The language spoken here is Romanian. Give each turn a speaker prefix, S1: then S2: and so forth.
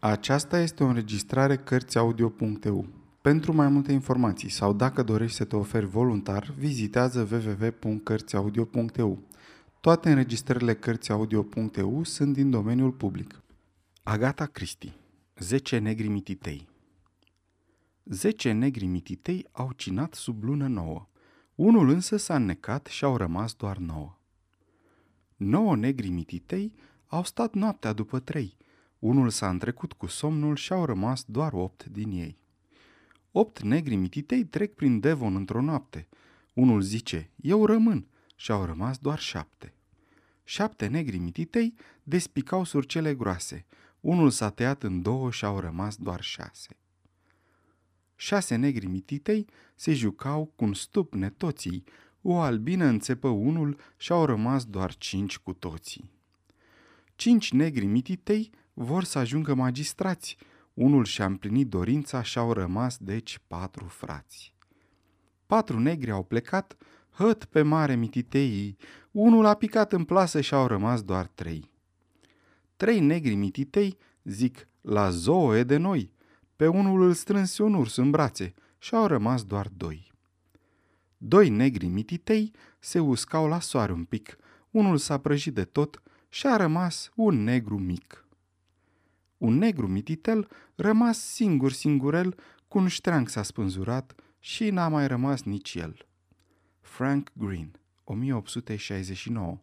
S1: Aceasta este o înregistrare Cărțiaudio.eu. Pentru mai multe informații sau dacă dorești să te oferi voluntar, vizitează www.cărțiaudio.eu. Toate înregistrările Cărțiaudio.eu sunt din domeniul public. Agata Cristi 10 negri mititei Zece negri mititei au cinat sub lună nouă. Unul însă s-a înnecat și au rămas doar nouă. Nouă negri mititei au stat noaptea după trei. Unul s-a întrecut cu somnul și au rămas doar opt din ei. Opt negri mititei trec prin Devon într-o noapte. Unul zice, eu rămân, și au rămas doar șapte. Șapte negri mititei despicau surcele groase. Unul s-a tăiat în două și au rămas doar șase. Șase negri mititei se jucau cu un stup netoții. O albină înțepă unul și au rămas doar cinci cu toții. Cinci negri mititei vor să ajungă magistrați. Unul și-a împlinit dorința și au rămas deci patru frați. Patru negri au plecat, hăt pe mare mititeii, unul a picat în plasă și au rămas doar trei. Trei negri mititei zic, la zoo e de noi, pe unul îl strânse un urs în brațe și au rămas doar doi. Doi negri mititei se uscau la soare un pic, unul s-a prăjit de tot și a rămas un negru mic. Un negru mititel rămas singur singurel, cu un ștreang s-a spânzurat și n-a mai rămas nici el. Frank Green, 1869